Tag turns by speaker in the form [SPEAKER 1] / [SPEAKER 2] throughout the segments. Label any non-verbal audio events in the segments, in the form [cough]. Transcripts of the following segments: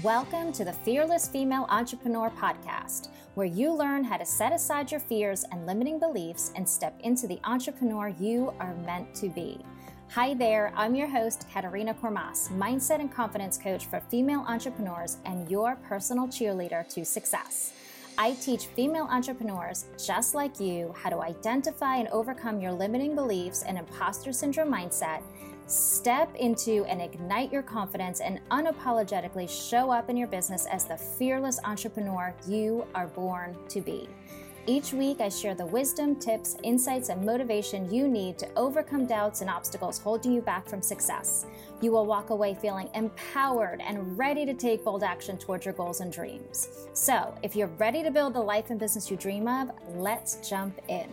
[SPEAKER 1] Welcome to the Fearless Female Entrepreneur Podcast, where you learn how to set aside your fears and limiting beliefs and step into the entrepreneur you are meant to be. Hi there, I'm your host, Katerina Kormas, mindset and confidence coach for female entrepreneurs and your personal cheerleader to success. I teach female entrepreneurs just like you how to identify and overcome your limiting beliefs and imposter syndrome mindset, step into and ignite your confidence, and unapologetically show up in your business as the fearless entrepreneur you are born to be. Each week, I share the wisdom, tips, insights, and motivation you need to overcome doubts and obstacles holding you back from success. You will walk away feeling empowered and ready to take bold action towards your goals and dreams. So, if you're ready to build the life and business you dream of, let's jump in.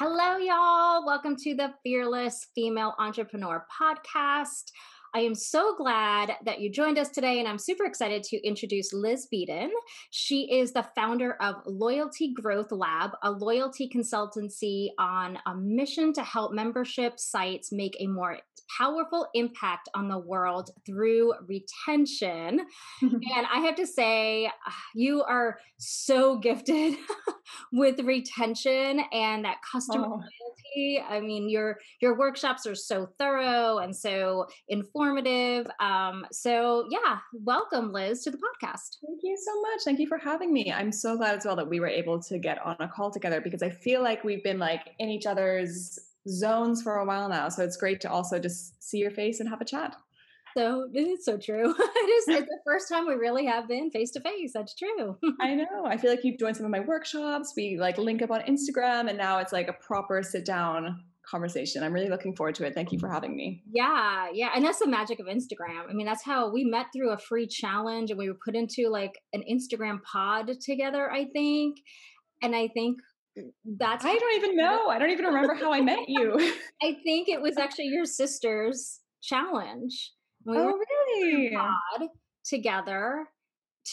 [SPEAKER 1] Hello, y'all. Welcome to the Fearless Female Entrepreneur Podcast. I am so glad that you joined us today, and I'm super excited to introduce Liz Beadon. She is the founder of Loyalty Growth Lab, a loyalty consultancy on a mission to help membership sites make a more powerful impact on the world through retention. [laughs] and I have to say, you are so gifted [laughs] with retention and that customer oh. loyalty. I mean, your your workshops are so thorough and so informative. Um, so yeah, welcome, Liz, to the podcast.
[SPEAKER 2] Thank you so much. Thank you for having me. I'm so glad as well that we were able to get on a call together because I feel like we've been like in each other's zones for a while now. So it's great to also just see your face and have a chat.
[SPEAKER 1] So it's so true. [laughs] it is it's the first time we really have been face to face. That's true. [laughs]
[SPEAKER 2] I know. I feel like you've joined some of my workshops. We like link up on Instagram and now it's like a proper sit down conversation. I'm really looking forward to it. Thank you for having me.
[SPEAKER 1] Yeah, yeah. And that's the magic of Instagram. I mean, that's how we met through a free challenge and we were put into like an Instagram pod together, I think. And I think that's
[SPEAKER 2] I don't even know. I don't even remember how I met you. [laughs]
[SPEAKER 1] I think it was actually your sister's challenge.
[SPEAKER 2] We oh, really?
[SPEAKER 1] Pod together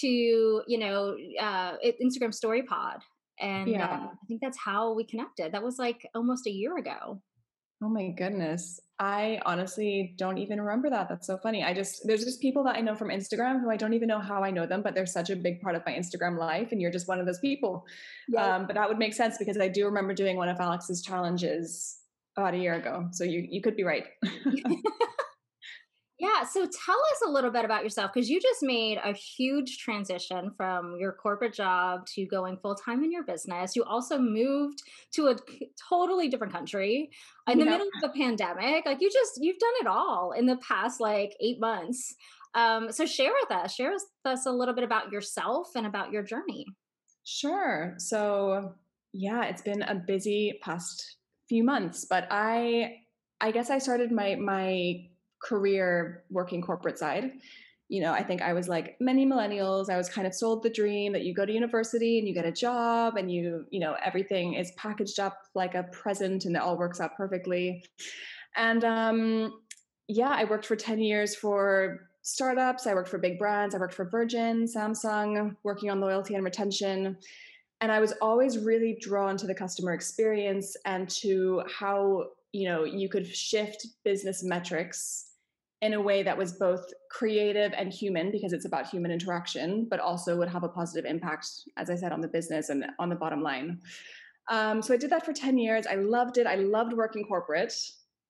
[SPEAKER 1] to you know uh, Instagram Story Pod, and yeah. uh, I think that's how we connected. That was like almost a year ago.
[SPEAKER 2] Oh my goodness. I honestly don't even remember that. That's so funny. I just, there's just people that I know from Instagram who I don't even know how I know them, but they're such a big part of my Instagram life. And you're just one of those people. Yeah. Um, but that would make sense because I do remember doing one of Alex's challenges about a year ago. So you, you could be right. [laughs] [laughs]
[SPEAKER 1] Yeah. So tell us a little bit about yourself because you just made a huge transition from your corporate job to going full time in your business. You also moved to a totally different country in the middle of a pandemic. Like you just, you've done it all in the past like eight months. Um, so share with us, share with us a little bit about yourself and about your journey.
[SPEAKER 2] Sure. So yeah, it's been a busy past few months, but I, I guess I started my, my career working corporate side. You know i think i was like many millennials i was kind of sold the dream that you go to university and you get a job and you you know everything is packaged up like a present and it all works out perfectly. And um yeah i worked for 10 years for startups i worked for big brands i worked for virgin samsung working on loyalty and retention. And i was always really drawn to the customer experience and to how you know you could shift business metrics in a way that was both creative and human because it's about human interaction, but also would have a positive impact, as I said, on the business and on the bottom line. Um, so I did that for 10 years. I loved it. I loved working corporate.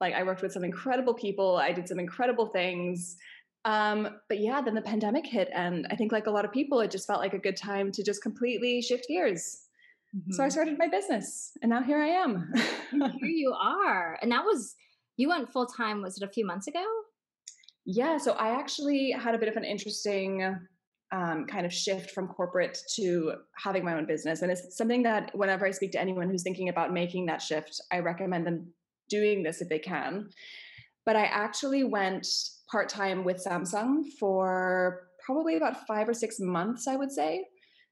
[SPEAKER 2] Like I worked with some incredible people. I did some incredible things. Um, but yeah, then the pandemic hit. And I think, like a lot of people, it just felt like a good time to just completely shift gears. Mm-hmm. So I mm-hmm. started my business and now here I am.
[SPEAKER 1] here you are. And that was, you went full time, was it a few months ago?
[SPEAKER 2] Yeah, so I actually had a bit of an interesting um, kind of shift from corporate to having my own business. And it's something that whenever I speak to anyone who's thinking about making that shift, I recommend them doing this if they can. But I actually went part time with Samsung for probably about five or six months, I would say.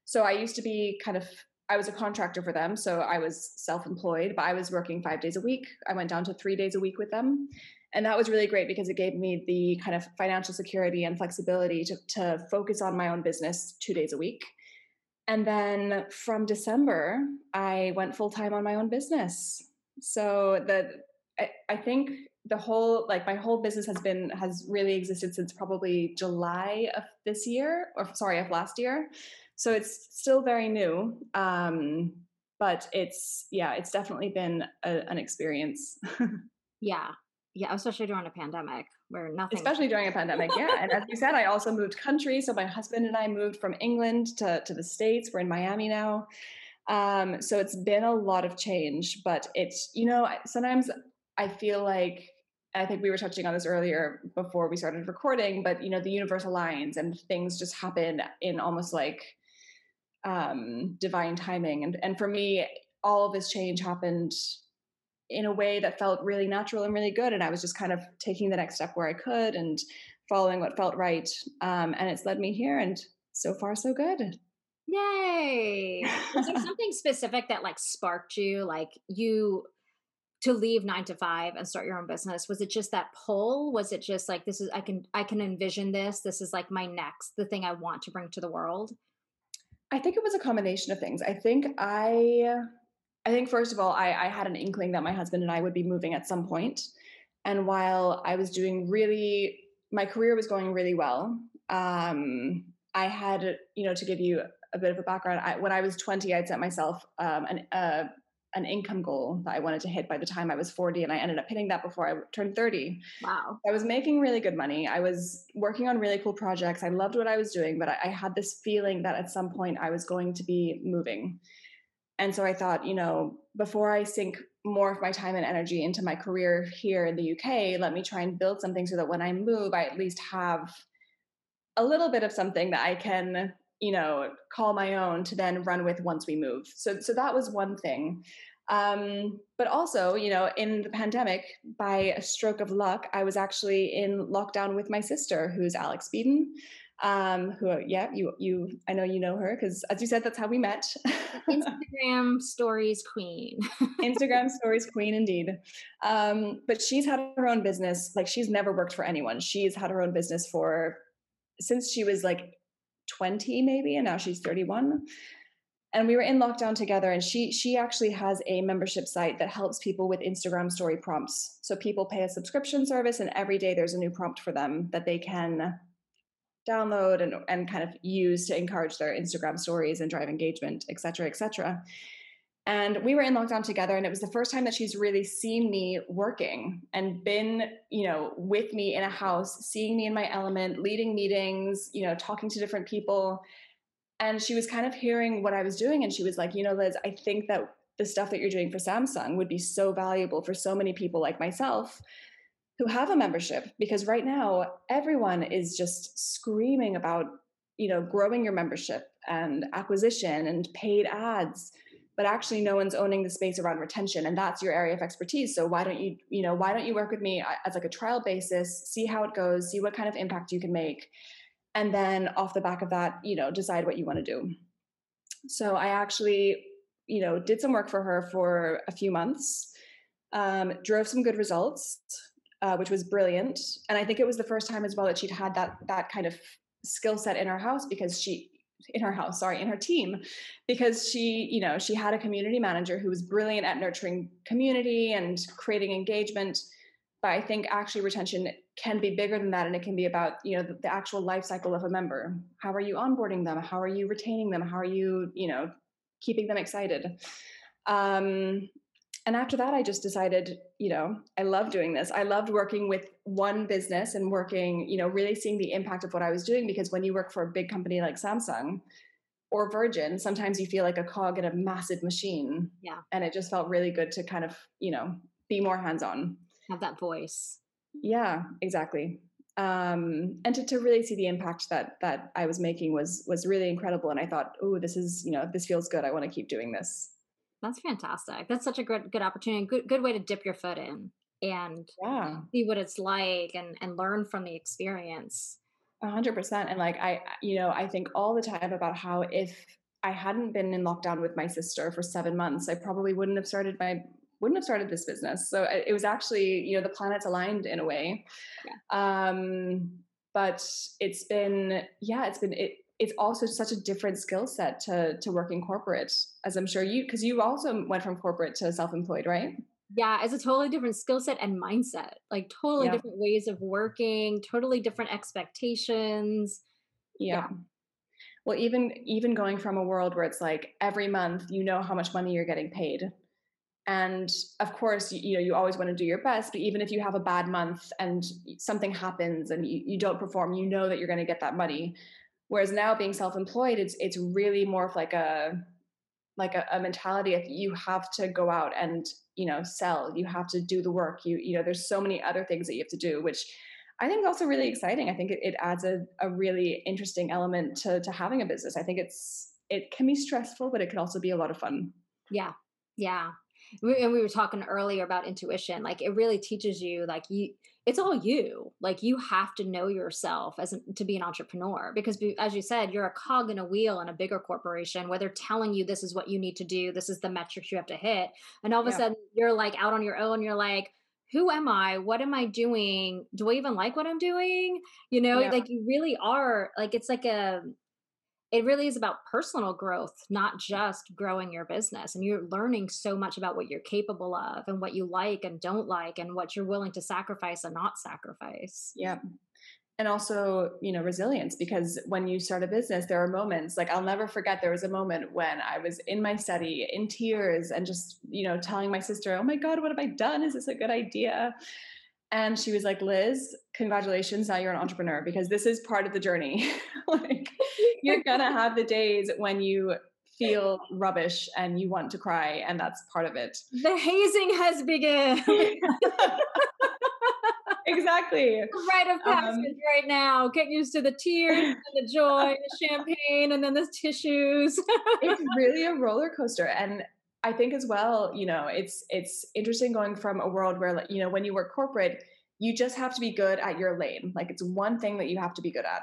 [SPEAKER 2] So I used to be kind of I was a contractor for them, so I was self-employed, but I was working five days a week. I went down to three days a week with them, and that was really great because it gave me the kind of financial security and flexibility to, to focus on my own business two days a week and then from december i went full time on my own business so the I, I think the whole like my whole business has been has really existed since probably July of this year or sorry of last year. So it's still very new. Um but it's yeah, it's definitely been a, an experience. [laughs]
[SPEAKER 1] yeah. Yeah, especially during a pandemic where nothing
[SPEAKER 2] especially during a pandemic yeah and as you said i also moved country so my husband and i moved from england to, to the states we're in miami now um, so it's been a lot of change but it's you know sometimes i feel like I think we were touching on this earlier before we started recording, but you know, the universe aligns and things just happen in almost like um, divine timing. And and for me, all of this change happened in a way that felt really natural and really good. And I was just kind of taking the next step where I could and following what felt right. Um, and it's led me here. And so far, so good.
[SPEAKER 1] Yay. Was there [laughs] something specific that like sparked you? Like you to leave nine to five and start your own business was it just that pull was it just like this is i can i can envision this this is like my next the thing i want to bring to the world
[SPEAKER 2] i think it was a combination of things i think i I think first of all, I, I had an inkling that my husband and I would be moving at some point. And while I was doing really, my career was going really well. Um, I had, you know, to give you a bit of a background, I, when I was 20, I'd set myself um, an, uh, an income goal that I wanted to hit by the time I was 40, and I ended up hitting that before I turned 30.
[SPEAKER 1] Wow.
[SPEAKER 2] I was making really good money. I was working on really cool projects. I loved what I was doing, but I, I had this feeling that at some point I was going to be moving. And so I thought, you know, before I sink more of my time and energy into my career here in the UK, let me try and build something so that when I move, I at least have a little bit of something that I can, you know, call my own to then run with once we move. So so that was one thing. Um, but also, you know, in the pandemic, by a stroke of luck, I was actually in lockdown with my sister, who's Alex Beadon um, who, yeah, you, you, I know you know her because, as you said, that's how we met. [laughs]
[SPEAKER 1] Instagram stories queen. [laughs]
[SPEAKER 2] Instagram stories queen, indeed. Um, but she's had her own business. Like she's never worked for anyone. She's had her own business for since she was like 20, maybe, and now she's 31 and we were in lockdown together and she she actually has a membership site that helps people with instagram story prompts so people pay a subscription service and every day there's a new prompt for them that they can download and, and kind of use to encourage their Instagram stories and drive engagement, et cetera, et cetera. And we were in lockdown together, and it was the first time that she's really seen me working and been, you know, with me in a house, seeing me in my element, leading meetings, you know, talking to different people. And she was kind of hearing what I was doing, and she was like, you know, Liz, I think that the stuff that you're doing for Samsung would be so valuable for so many people like myself who have a membership because right now everyone is just screaming about you know growing your membership and acquisition and paid ads but actually no one's owning the space around retention and that's your area of expertise. So why don't you you know why don't you work with me as like a trial basis see how it goes see what kind of impact you can make and then off the back of that you know decide what you want to do. So i actually you know did some work for her for a few months um, drove some good results uh, which was brilliant. And I think it was the first time as well that she'd had that that kind of skill set in her house because she in her house sorry in her team because she you know she had a community manager who was brilliant at nurturing community and creating engagement. But i think actually retention can be bigger than that and it can be about you know the, the actual life cycle of a member. How are you onboarding them? How are you retaining them? How are you you know keeping them excited? Um, and after that i just decided you know i love doing this. I loved working with one business and working you know really seeing the impact of what i was doing because when you work for a big company like samsung or virgin sometimes you feel like a cog in a massive machine.
[SPEAKER 1] Yeah.
[SPEAKER 2] And it just felt really good to kind of you know be more hands on
[SPEAKER 1] have that voice.
[SPEAKER 2] Yeah exactly. Um, and to, to really see the impact that that i was making was was really incredible. And i thought oh this is you know this feels good. I want to keep doing this
[SPEAKER 1] that's fantastic. That's such a good good opportunity. Good good way to dip your foot in and
[SPEAKER 2] yeah.
[SPEAKER 1] see what it's like and and learn from the experience.
[SPEAKER 2] A hundred percent. And like I, you know, I think all the time about how if I hadn't been in lockdown with my sister for seven months, I probably wouldn't have started my wouldn't have started this business. So it was actually, you know, the planets aligned in a way. Yeah. Um, but it's been, yeah, it's been it it's also such a different skill set to to work in corporate as i'm sure you because you also went from corporate to self-employed right
[SPEAKER 1] Yeah, it's a totally different skill set and mindset. Like totally
[SPEAKER 2] Yeah.
[SPEAKER 1] different ways of working, totally different expectations.
[SPEAKER 2] Yeah. Well, even even going from a world where it's like every month you know how much money you're getting paid. And of course, you, you know, you always want to do your best, but even if you have a bad month and something happens and you, you don't perform, you know that you're going to get that money. Whereas now being self-employed, it's it's really more of like a like a, a mentality of you have to go out and you know sell you have to do the work you you know there's so many other things that you have to do which i think is also really exciting i think it, it adds a, a really interesting element to to having a business i think it's it can be stressful but it can also be a lot of fun
[SPEAKER 1] Yeah. Yeah. We, and we were talking earlier about intuition. Like it really teaches you, like you, it's all you. Like you have to know yourself as an, to be an entrepreneur because, be- as you said, you're a cog in a wheel in a bigger corporation where they're telling you this is what you need to do, this is the metrics you have to hit, and all of a
[SPEAKER 2] Yeah.
[SPEAKER 1] sudden you're like out on your own. You're like, who am I? What am I doing? Do I even like what I'm doing? You know,
[SPEAKER 2] Yeah.
[SPEAKER 1] like you really are. Like it's like a it really is about personal growth, not just growing your business. And you're learning so much about what you're capable of and what you like and don't like and what you're willing to sacrifice and not sacrifice.
[SPEAKER 2] yeah and also you know resilience because when you start a business there are moments like i'll never forget there was a moment when i was in my study in tears and just you know telling my sister oh my god what have i done is this a good idea and she was like liz congratulations now you're an entrepreneur because this is part of the journey [laughs] like you're gonna have the days when you feel rubbish and you want to cry and that's part of it
[SPEAKER 1] The hazing has begun. [laughs]
[SPEAKER 2] exactly
[SPEAKER 1] Rite of
[SPEAKER 2] Um,
[SPEAKER 1] passage right now. Get used to the tears and [laughs] the joy, the champagne, and then the tissues.
[SPEAKER 2] it's really a roller coaster and i think as well you know it's it's interesting going from a world where like you know when you work corporate you just have to be good at your lane. Like it's one thing that you have to be good at.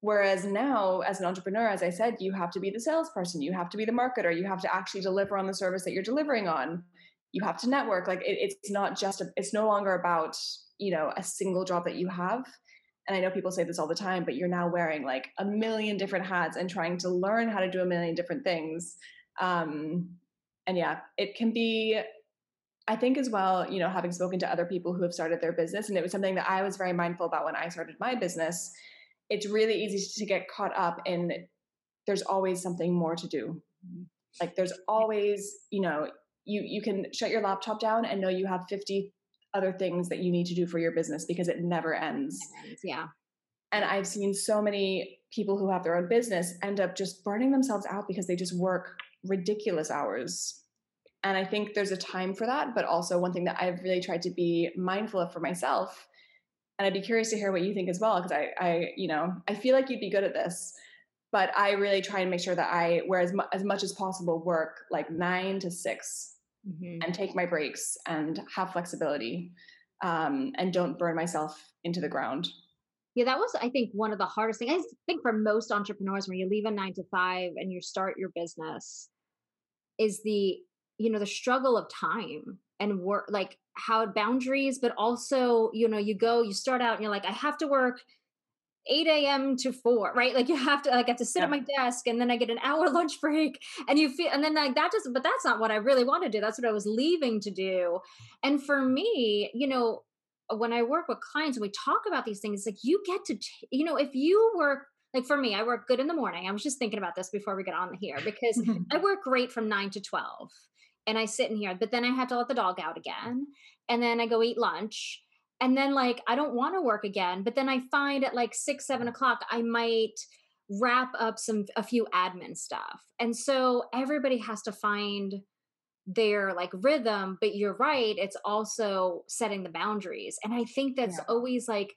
[SPEAKER 2] Whereas now as an entrepreneur as i said you have to be the salesperson you have to be the marketer you have to actually deliver on the service that you're delivering on. You have to network. Like it, it's not just a, it's no longer about you know a single job that you have. And I know people say this all the time, but you're now wearing like a million different hats and trying to learn how to do a million different things. Um, and yeah, it can be, I think as well, you know, having spoken to other people who have started their business, and it was something that I was very mindful about when I started my business. It's really easy to get caught up in there's always something more to do. Mm-hmm. Like there's always, you know, you you can shut your laptop down and know you have 50 other things that you need to do for your business because it never ends.
[SPEAKER 1] yeah.
[SPEAKER 2] And I've seen so many people who have their own business end up just burning themselves out because they just work ridiculous hours. And I think there's a time for that, but also one thing that I've really tried to be mindful of for myself. And I'd be curious to hear what you think as well, because I, I, you know, I feel like you'd be good at this, but I really try and make sure that I, where as, mu- as much as possible, work like nine to six
[SPEAKER 1] Mhm.
[SPEAKER 2] and take my breaks and have flexibility um, and don't burn myself into the ground.
[SPEAKER 1] Yeah, that was, I think, one of the hardest things. I think for most entrepreneurs, when you leave a nine to five and you start your business, is the, you know, the struggle of time and work, like how boundaries, but also, you know, you go, you start out and you're like, I have to work 8 a.m. to 4, right? Like you have to, like, I have to sit at my desk and then I get an hour [laughs] lunch break and you feel, and then like that doesn't, but that's not what I really want to do. That's what I was leaving to do. And for me, you know, when I work with clients and we talk about these things, like you get to, you know, if you work, like for me, I work good in the morning. I was just thinking about this before we get on here because [laughs] I work great from nine to 12 and I sit in here, but then I have to let the dog out again. And then I go eat lunch. And then like, I don't want to work again, but then I find at like six, seven o'clock, I might wrap up some, a few admin stuff. And so everybody has to find their like rhythm, but you're right. It's also setting the boundaries. And I think that's
[SPEAKER 2] Yeah.
[SPEAKER 1] always like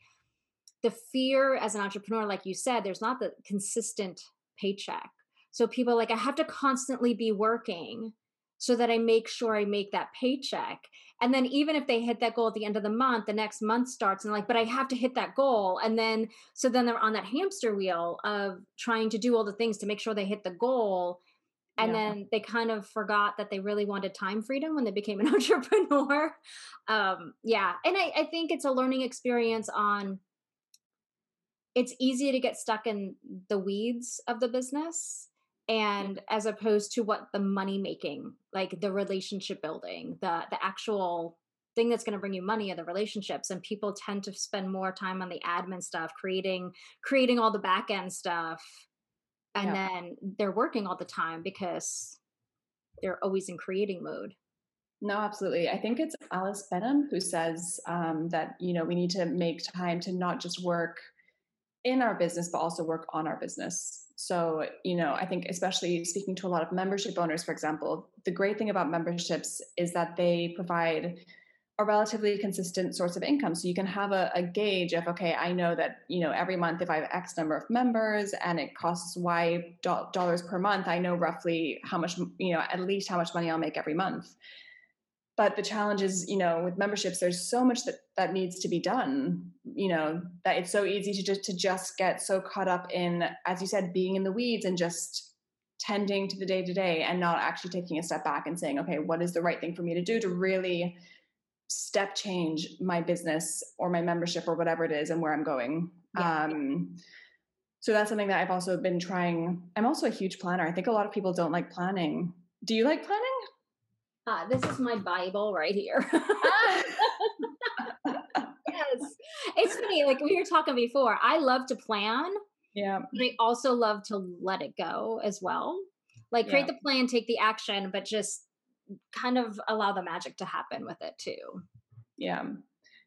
[SPEAKER 1] the fear as an entrepreneur, like you said, there's not the consistent paycheck. So people are like, I have to constantly be working so that I make sure I make that paycheck. And then even if they hit that goal at the end of the month, the next month starts and like, but I have to hit that goal. And then so then they're on that hamster wheel of trying to do all the things to make sure they hit the goal. And
[SPEAKER 2] Yeah.
[SPEAKER 1] then they kind of forgot that they really wanted time freedom when they became an [laughs] entrepreneur. Um, yeah. And I, I think it's a learning experience on it's easy to get stuck in the weeds of the business and as opposed to what the money making like the relationship building the the actual thing that's going to bring you money are the relationships and people tend to spend more time on the admin stuff creating creating all the back end stuff and yeah. then they're working all the time because they're always in creating mode
[SPEAKER 2] no, absolutely. I think it's Alice Benham who says um, that you know we need to make time to not just work in our business, but also work on our business. So, you know, I think especially speaking to a lot of membership owners, for example, the great thing about memberships is that they provide a relatively consistent source of income. So you can have a, a, gauge of, okay, I know that, you know, every month if I have X number of members and it costs Y do- dollars per month, I know roughly how much, you know, at least how much money I'll make every month but the challenge is you know with memberships there's so much that that needs to be done you know that it's so easy to just to just get so caught up in as you said being in the weeds and just tending to the day to day and not actually taking a step back and saying okay what is the right thing for me to do to really step change my business or my membership or whatever it is and where i'm going? Yeah. um so that's something that i've also been trying. I'm also a huge planner. I think a lot of people don't like planning. Do you like planning
[SPEAKER 1] uh, this is my Bible right here. [laughs] yes. It's funny, like we were talking before, I love to plan.
[SPEAKER 2] Yeah.
[SPEAKER 1] But I also love to let it go as well. Like create yeah. the plan, take the action, but just kind of allow the magic to happen with it too.
[SPEAKER 2] Yeah.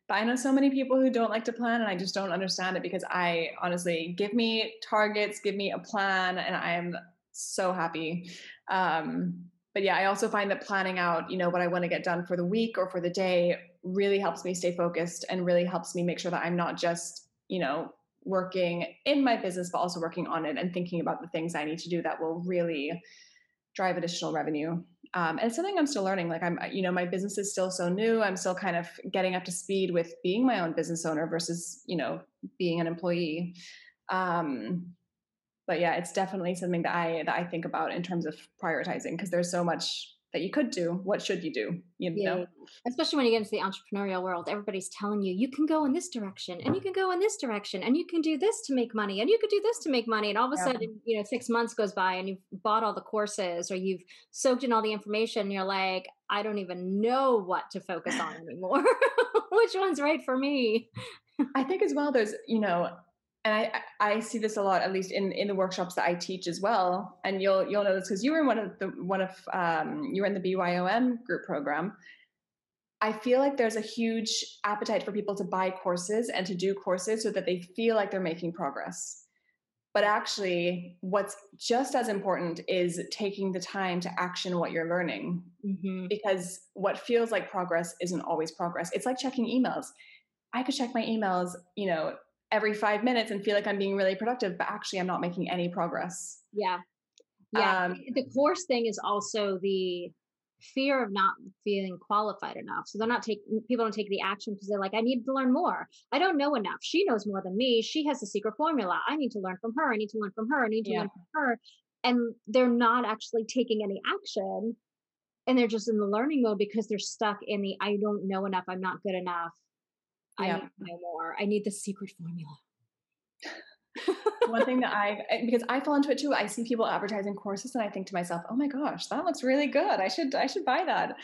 [SPEAKER 2] But I know so many people who don't like to plan and I just don't understand it because I honestly give me targets, give me a plan, and I am so happy. Um, but yeah, I also find that planning out, you know, what I want to get done for the week or for the day really helps me stay focused and really helps me make sure that I'm not just, you know, working in my business, but also working on it and thinking about the things I need to do that will really drive additional revenue. Um, and it's something I'm still learning. Like I'm, you know, my business is still so new. I'm still kind of getting up to speed with being my own business owner versus, you know, being an employee. Um, but yeah, it's definitely something that I that I think about in terms of prioritizing because there's so much that you could do. What should you do? You know, yeah.
[SPEAKER 1] especially when you get into the entrepreneurial world, everybody's telling you you can go in this direction and you can go in this direction and you can do this to make money and you could do this to make money. And all of a yeah. sudden, you know, six months goes by and you've bought all the courses or you've soaked in all the information. And you're like, I don't even know what to focus on [laughs] anymore. [laughs] Which one's right for me?
[SPEAKER 2] I think as well. There's you know and I, I see this a lot, at least in, in the workshops that I teach as well. And you'll you'll know this because you were in one of the one of um, you were in the BYOM group program. I feel like there's a huge appetite for people to buy courses and to do courses so that they feel like they're making progress. But actually, what's just as important is taking the time to action what you're learning. Mm-hmm. Because what feels like progress isn't always progress. It's like checking emails. I could check my emails, you know, every five minutes and feel like I'm being really productive, but actually I'm not making any progress.
[SPEAKER 1] Yeah. Yeah. Um, the course thing is also the fear of not feeling qualified enough. So they're not taking people don't take the action because they're like, I need to learn more. I don't know enough. She knows more than me. She has the secret formula. I need to learn from her. I need to learn from her. I need to yeah. learn from her. And they're not actually taking any action. And they're just in the learning mode because they're stuck in the I don't know enough. I'm not good enough. I need more. I need the secret formula.
[SPEAKER 2] One thing that [laughs] I, because I fall into it too, I see people advertising courses and I think to myself, oh my gosh, that looks really good. I should, I should buy that.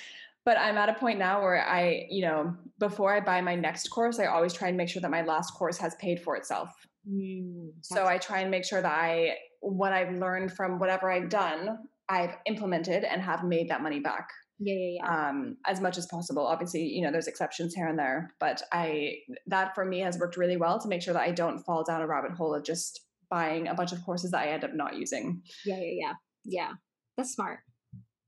[SPEAKER 2] But I'm at a point now where I, you know, before I buy my next course, I always try and make sure that my last course has paid for itself. Mm, so I try and make sure that I, what I've learned from whatever I've done, I've implemented and have made that money back
[SPEAKER 1] yeah, yeah, yeah.
[SPEAKER 2] Um, as much as possible. Obviously, you know, there's exceptions here and there, but I that for me has worked really well to make sure that I don't fall down a rabbit hole of just buying a bunch of courses that I end up not using.
[SPEAKER 1] Yeah, yeah, yeah, yeah. That's smart.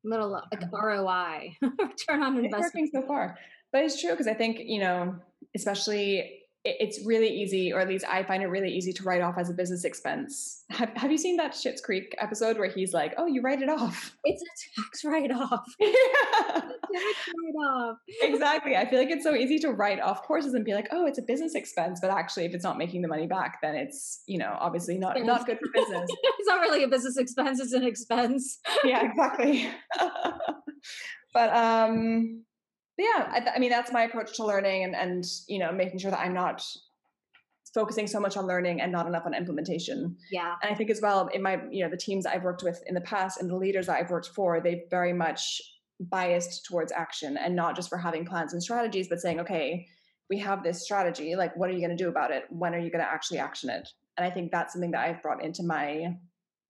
[SPEAKER 1] Little like ROI, [laughs] return on investment.
[SPEAKER 2] It's working so far, but it's true because I think you know, especially it's really easy, or at least I find it really easy to write off as a business expense. Have, have you seen that Schitt's Creek episode where he's like, "Oh, you write it off"? [laughs]
[SPEAKER 1] It's a tax write-off. [laughs] Yeah.
[SPEAKER 2] write-off. exactly. I feel like it's so easy to write off courses and be like, "Oh, it's a business expense," but actually, if it's not making the money back, then it's you know obviously not not good [laughs] for business.
[SPEAKER 1] it's not really a business expense; it's an expense.
[SPEAKER 2] yeah, exactly. but um yeah, I, I, mean that's my approach to learning and and you know making sure that I'm not focusing so much on learning and not enough on implementation.
[SPEAKER 1] Yeah.
[SPEAKER 2] And I think as well in my, you know, the teams I've worked with in the past and the leaders that I've worked for, they very much biased towards action and not just for having plans and strategies, but saying, okay, we have this strategy. Like, what are you going to do about it? When are you going to actually action it? And I think that's something that I've brought into my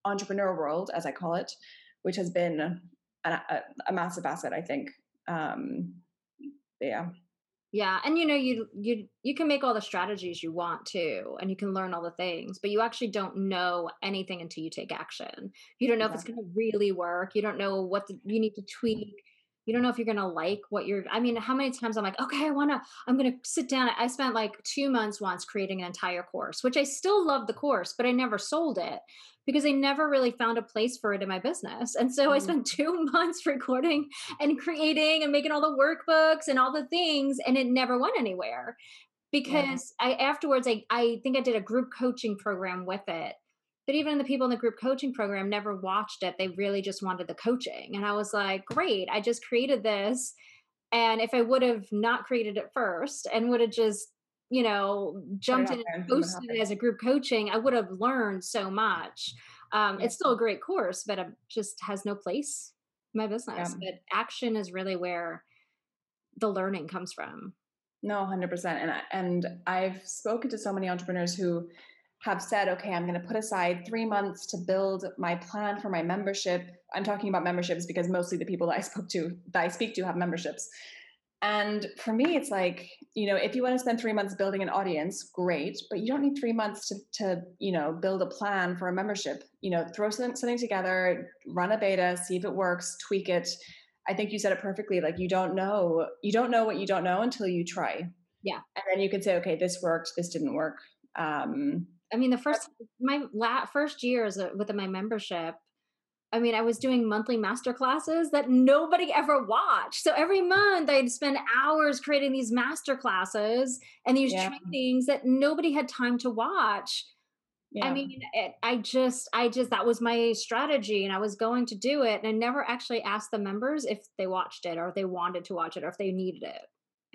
[SPEAKER 2] entrepreneur world, as I call it, which has been a, a, a massive asset, I think. Um, yeah
[SPEAKER 1] yeah, and you know you you you can make all the strategies you want to and you can learn all the things, but you actually don't know anything until you take action. You don't know if it's going to really work. You don't know what the, you need to tweak. You don't know if you're going to like what you're I mean, how many times I'm like, "Okay, I want to I'm going to sit down." I spent like 2 months once creating an entire course, which I still love the course, but I never sold it because I never really found a place for it in my business. And so mm. I spent [laughs] two months recording and creating and making all the workbooks and all the things, and it never went anywhere because yeah. I afterwards I, I think I did a group coaching program with it. But even the people in the group coaching program never watched it. They really just wanted the coaching. And I was like, great, I just created this. And if I would have not created it first and would have just you know, jumped in and posted it as a group coaching, I would have learned so much. Um, It's still a great course, but it just has no place in my business. Yeah. But action is really where the learning comes from.
[SPEAKER 2] No, 100%. And, I, and I've spoken to so many entrepreneurs who have said, okay, I'm going to put aside three months to build my plan for my membership. I'm talking about memberships because mostly the people that I spoke to, that I speak to have memberships. And for me, it's like, you know, if you want to spend three months building an audience, great, but you don't need three months to, to you know, build a plan for a membership. You know, throw something, something together, run a beta, see if it works, tweak it. I think you said it perfectly. Like you don't know, you don't know what you don't know until you try.
[SPEAKER 1] Yeah.
[SPEAKER 2] And then you can say, okay, this worked, this didn't work. Um,
[SPEAKER 1] I mean, the first, my la- first years with my membership, I mean, I was doing monthly master classes that nobody ever watched. So every month I'd spend hours creating these master classes and these yeah. trainings that nobody had time to watch. Yeah. I mean, it, I just, I just, that was my strategy and I was going to do it. And I never actually asked the members if they watched it or if they wanted to watch it or if they needed it.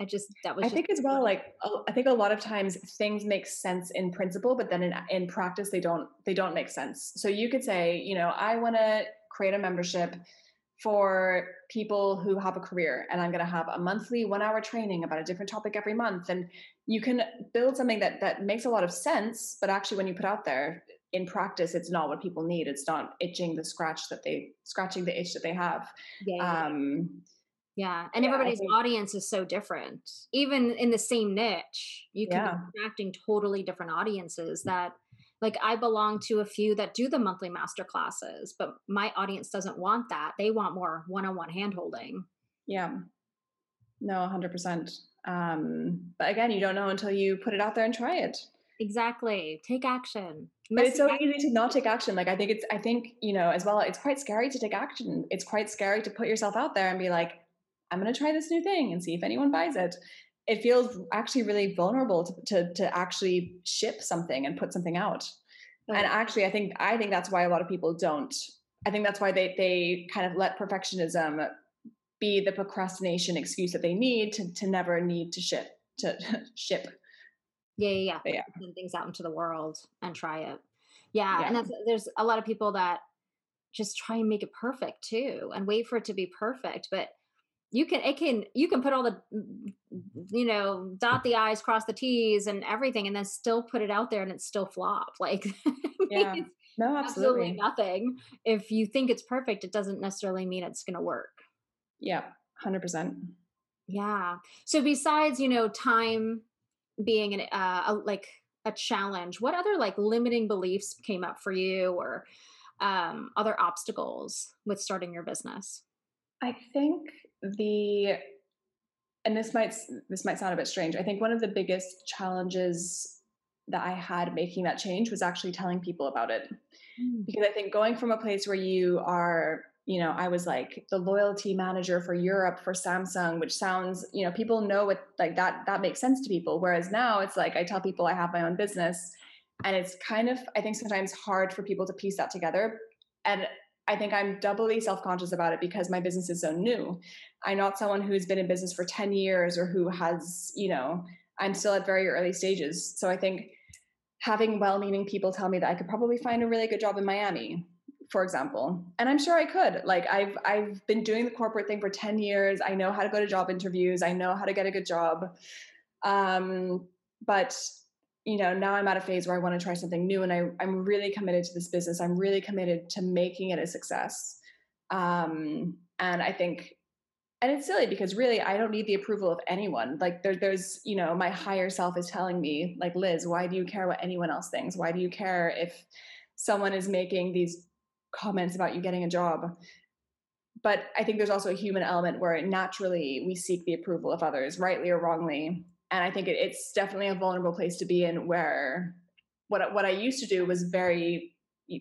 [SPEAKER 1] I just that was.
[SPEAKER 2] I think as well. Like I think a lot of times things make sense in principle, but then in in practice they don't they don't make sense. So you could say, you know, I want to create a membership for people who have a career and i'm going to have a monthly one hour training about a different topic every month and you can build something that that makes a lot of sense but actually when you put out there in practice it's not what people need it's not itching the scratch that they scratching the itch that they have
[SPEAKER 1] yeah, um yeah, and yeah, everybody's audience is so different. Even in the same niche, you can yeah. be attracting totally different audiences that like I belong to a few that do the monthly master classes, but my audience doesn't want that. They want more one-on-one handholding.
[SPEAKER 2] Yeah. No, 100%. Um, but again, you don't know until you put it out there and try it.
[SPEAKER 1] Exactly. Take action.
[SPEAKER 2] But it's so easy to not [laughs] take action. Like I think it's I think, you know, as well, it's quite scary to take action. It's quite scary to put yourself out there and be like, I'm going to try this new thing and see if anyone buys it. It feels actually really vulnerable to, to, to actually ship something and put something out. And actually, I think I think that's why a lot of people don't. I think that's why they they kind of let perfectionism be the procrastination excuse that they need to to never need to ship to [laughs] ship.
[SPEAKER 1] Yeah, yeah, yeah. yeah. things out into the world and try it. Yeah, yeah. and that's, there's a lot of people that just try and make it perfect too, and wait for it to be perfect. But you can it can you can put all the you know dot the i's cross the t's and everything and then still put it out there and it's still flop. [laughs] Like
[SPEAKER 2] yeah. no absolutely. absolutely.
[SPEAKER 1] nothing. If you think it's perfect it doesn't necessarily mean it's going to work.
[SPEAKER 2] Yeah 100%
[SPEAKER 1] yeah. So besides you know time being an uh, a, like a challenge what other like limiting beliefs came up for you or um, other obstacles with starting your business?
[SPEAKER 2] I think the and this might this might sound a bit strange. I think one of the biggest challenges that I had making that change was actually telling people about it. Mm. Because I think going from a place where you are, you know, I was like the loyalty manager for Europe for Samsung, which sounds, you know, people know what like that that makes sense to people. Whereas now it's like I tell people I have my own business and it's kind of I think sometimes hard for people to piece that together. And I think I'm doubly self conscious about it because my business is so new. I'm not someone who's been in business for 10 years or who has, you know, I'm still at very early stages. So I think having well-meaning people tell me that I could probably find a really good job in Miami, for example. And I'm sure I could. Like I've I've been doing the corporate thing for 10 years. I know how to go to job interviews. I know how to get a good job. Um, but you know, now I'm at a phase where I want to try something new and I, I'm really committed to this business. I'm really committed to making it a success. Um, and I think and it's silly because really I don't need the approval of anyone. Like there, there's, you know, my higher self is telling me, like, Liz, why do you care what anyone else thinks? Why do you care if someone is making these comments about you getting a job? But I think there's also a human element where naturally we seek the approval of others, rightly or wrongly. And I think it, it's definitely a vulnerable place to be in where what what I used to do was very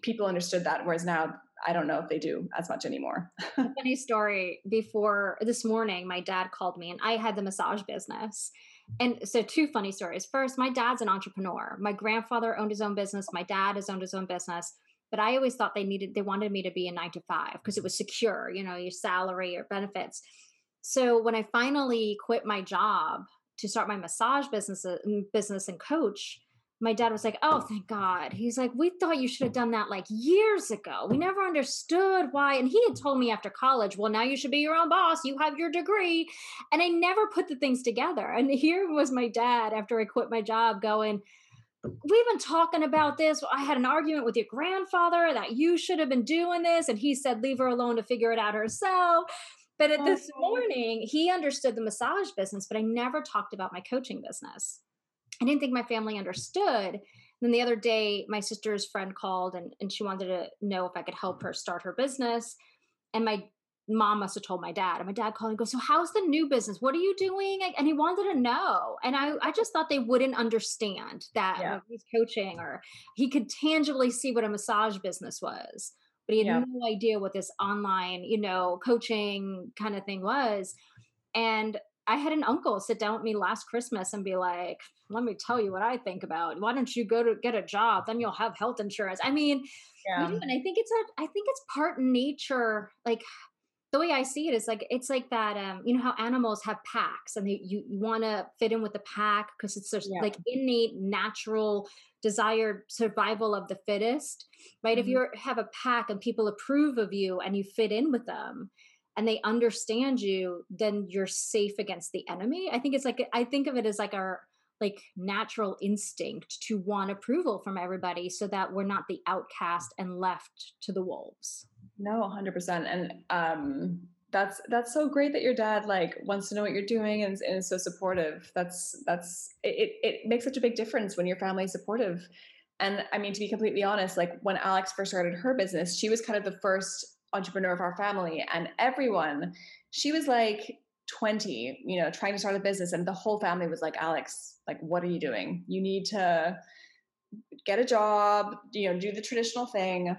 [SPEAKER 2] people understood that, whereas now I don't know if they do as much anymore. [laughs]
[SPEAKER 1] funny story. Before this morning, my dad called me and I had the massage business. And so, two funny stories. First, my dad's an entrepreneur. My grandfather owned his own business. My dad has owned his own business. But I always thought they needed, they wanted me to be a nine to five because it was secure, you know, your salary, your benefits. So, when I finally quit my job to start my massage business, uh, business and coach, my dad was like, Oh, thank God. He's like, We thought you should have done that like years ago. We never understood why. And he had told me after college, Well, now you should be your own boss. You have your degree. And I never put the things together. And here was my dad after I quit my job going, We've been talking about this. I had an argument with your grandfather that you should have been doing this. And he said, Leave her alone to figure it out herself. But at this morning, he understood the massage business, but I never talked about my coaching business. I didn't think my family understood. And then the other day, my sister's friend called and, and she wanted to know if I could help her start her business. And my mom must have told my dad. And my dad called and goes, So how's the new business? What are you doing? And he wanted to know. And I, I just thought they wouldn't understand that yeah. he's coaching or he could tangibly see what a massage business was. But he had yeah. no idea what this online, you know, coaching kind of thing was. And I had an uncle sit down with me last Christmas and be like, let me tell you what I think about. Why don't you go to get a job? Then you'll have health insurance. I mean, yeah. and I think it's a, I think it's part nature. Like the way I see it is like it's like that. Um, you know how animals have packs, and they, you, you want to fit in with the pack because it's just yeah. like innate, natural, desired survival of the fittest, right? Mm-hmm. If you have a pack and people approve of you and you fit in with them, and they understand you, then you're safe against the enemy. I think it's like I think of it as like our like natural instinct to want approval from everybody so that we're not the outcast and left to the wolves
[SPEAKER 2] no 100% and um that's that's so great that your dad like wants to know what you're doing and, and is so supportive. That's that's it, it makes such a big difference when your family is supportive. And i mean to be completely honest like when alex first started her business she was kind of the first entrepreneur of our family. And everyone she was like 20 you know trying to start a business and the whole family was like alex like what are you doing? You need to get a job you know do the traditional thing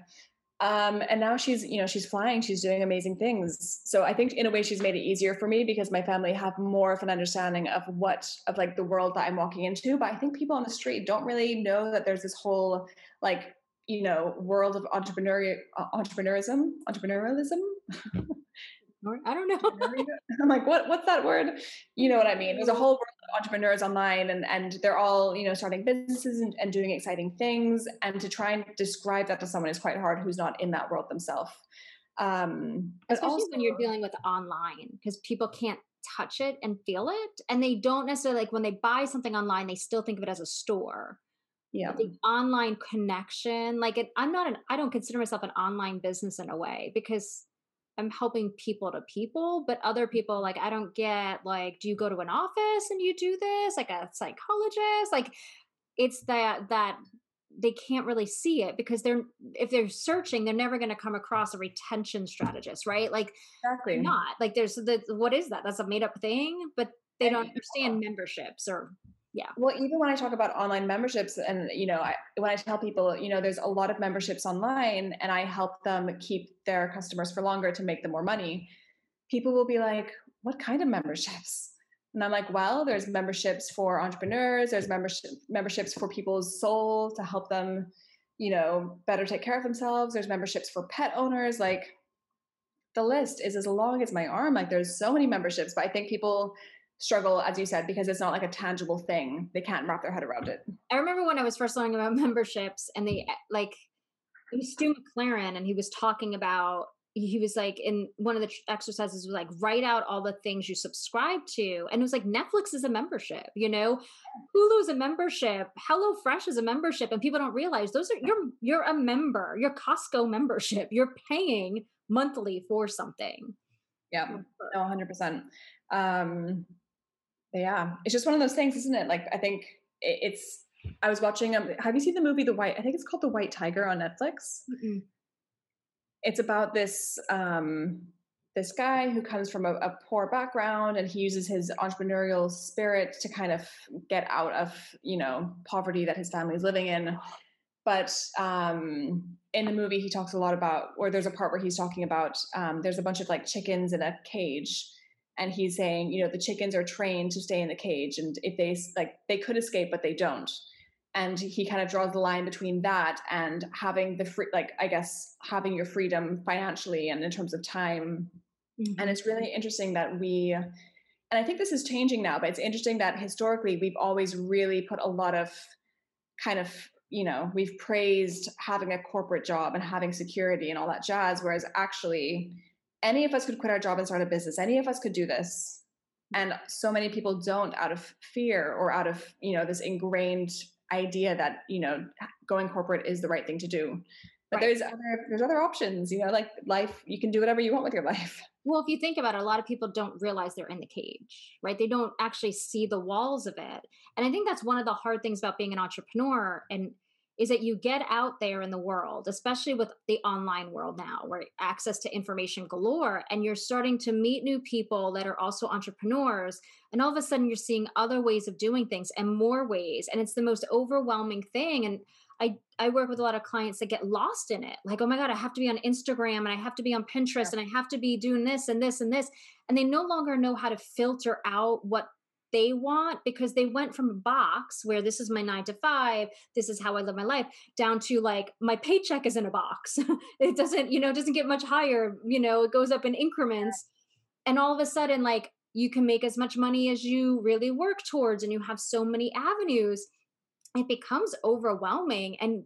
[SPEAKER 2] um, and now she's you know she's flying she's doing amazing things so i think in a way she's made it easier for me because my family have more of an understanding of what of like the world that i'm walking into but i think people on the street don't really know that there's this whole like you know world of entrepreneurial uh, entrepreneurism entrepreneurialism
[SPEAKER 1] I don't know. [laughs]
[SPEAKER 2] I'm like, what? What's that word? You know what I mean? There's a whole entrepreneurs online, and and they're all you know starting businesses and, and doing exciting things. And to try and describe that to someone is quite hard who's not in that world themselves. Um,
[SPEAKER 1] Especially also, when you're dealing with online, because people can't touch it and feel it, and they don't necessarily like when they buy something online, they still think of it as a store.
[SPEAKER 2] Yeah,
[SPEAKER 1] the online connection, like it, I'm not an, I don't consider myself an online business in a way because I'm helping people to people, but other people like I don't get like, do you go to an office and you do this like a psychologist? Like it's that that they can't really see it because they're if they're searching, they're never going to come across a retention strategist, right? Like
[SPEAKER 2] exactly
[SPEAKER 1] not like there's the what is that? That's a made up thing, but they don't understand memberships or yeah.
[SPEAKER 2] Well even when i talk about online memberships and you know I, when i tell people you know there's a lot of memberships online and i help them keep their customers for longer to make them more money people will be like what kind of memberships? And i'm like well there's memberships for entrepreneurs there's membership memberships for people's soul to help them you know better take care of themselves there's memberships for pet owners. Like the list is as long as my arm like there's so many memberships but i think people struggle, as you said, because it's not like a tangible thing. They can't wrap their head around it.
[SPEAKER 1] I remember when I was first learning about [laughs] memberships and they like it was Stu McLaren and he was talking about he was like in one of the exercises was like write out all the things you subscribe to. And it was like netflix is a membership you know? Hulu's a membership. Hello fresh is a membership. And people don't realize those are you're you're a member. Your costco membership. You're paying monthly for something.
[SPEAKER 2] Yeah. No 100% um yeah it's just one of those things isn't it? Like i think it's i was watching um have you seen the movie the white i think it's called the white tiger on netflix? Mm it's about this um, this guy who comes from a, a, poor background and he uses his entrepreneurial spirit to kind of get out of you know poverty that his family is living in. But um, in the movie he talks a lot about or there's a part where he's talking about um, there's a bunch of like chickens in a cage and he's saying you know the chickens are trained to stay in the cage and if they like they could escape but they don't and he kind of draws the line between that and having the free like i guess having your freedom financially and in terms of time mm-hmm. and it's really interesting that we and i think this is changing now but it's interesting that historically we've always really put a lot of kind of you know we've praised having a corporate job and having security and all that jazz whereas actually any of us could quit our job and start a business. Any of us could do this. And so many people don't out of fear or out of you know this ingrained idea that you know going corporate is the right thing to do. But right. there's other there's other options you know like life you can do whatever you want with your life.
[SPEAKER 1] Well if you think about it a lot of people don't realize they're in the cage right? They don't actually see the walls of it. And i think that's one of the hard things about being an entrepreneur and is that you get out there in the world, especially with the online world now, where access to information galore, and you're starting to meet new people that are also entrepreneurs. And all of a sudden, you're seeing other ways of doing things and more ways. And it's the most overwhelming thing. And I, I work with a lot of clients that get lost in it. Like, oh my God, I have to be on Instagram and I have to be on Pinterest yeah. and I have to be doing this and this and this. And they no longer know how to filter out what they want because they went from a box where this is my nine to five, this is how I live my life, down to like my paycheck is in a box. [laughs] it doesn't, you know, it doesn't get much higher, you know, it goes up in increments. And all of a sudden, like you can make as much money as you really work towards, and you have so many avenues. It becomes overwhelming. And